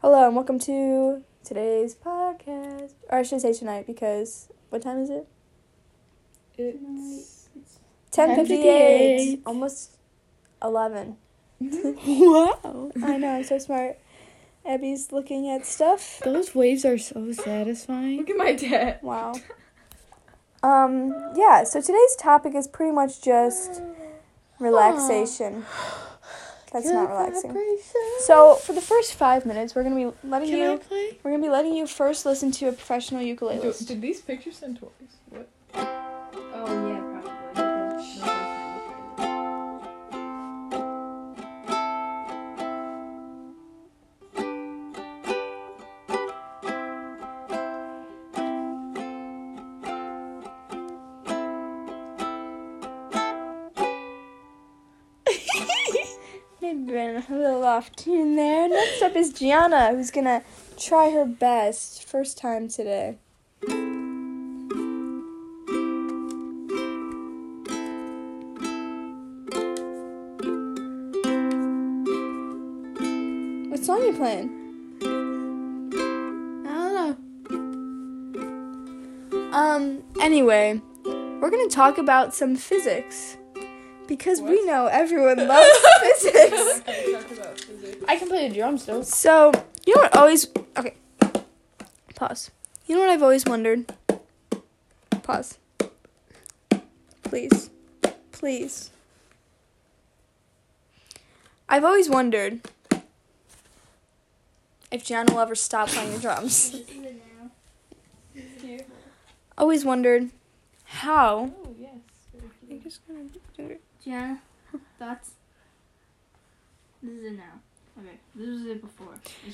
Hello and welcome to today's podcast. Or I should say tonight because what time is it? It's Ten fifty eight. 10:58. Almost eleven. wow. I know, I'm so smart. Abby's looking at stuff. Those waves are so satisfying. Look at my dad. Wow. Um, yeah, so today's topic is pretty much just relaxation. That's not relaxing. So for the first five minutes we're gonna be letting Can you I play? we're gonna be letting you first listen to a professional Do, did these pictures send toys? What? Maybe been a little off tune there. Next up is Gianna, who's gonna try her best. First time today. What song you playing? I don't know. Um, anyway, we're gonna talk about some physics. Because we know everyone loves physics. Play the drums still. So, you know what always. Okay. Pause. You know what I've always wondered? Pause. Please. Please. I've always wondered if Jan will ever stop playing the drums. always wondered how. Oh yes. I'm just gonna do it. Gianna, thoughts? This is it now. Okay, this was it before.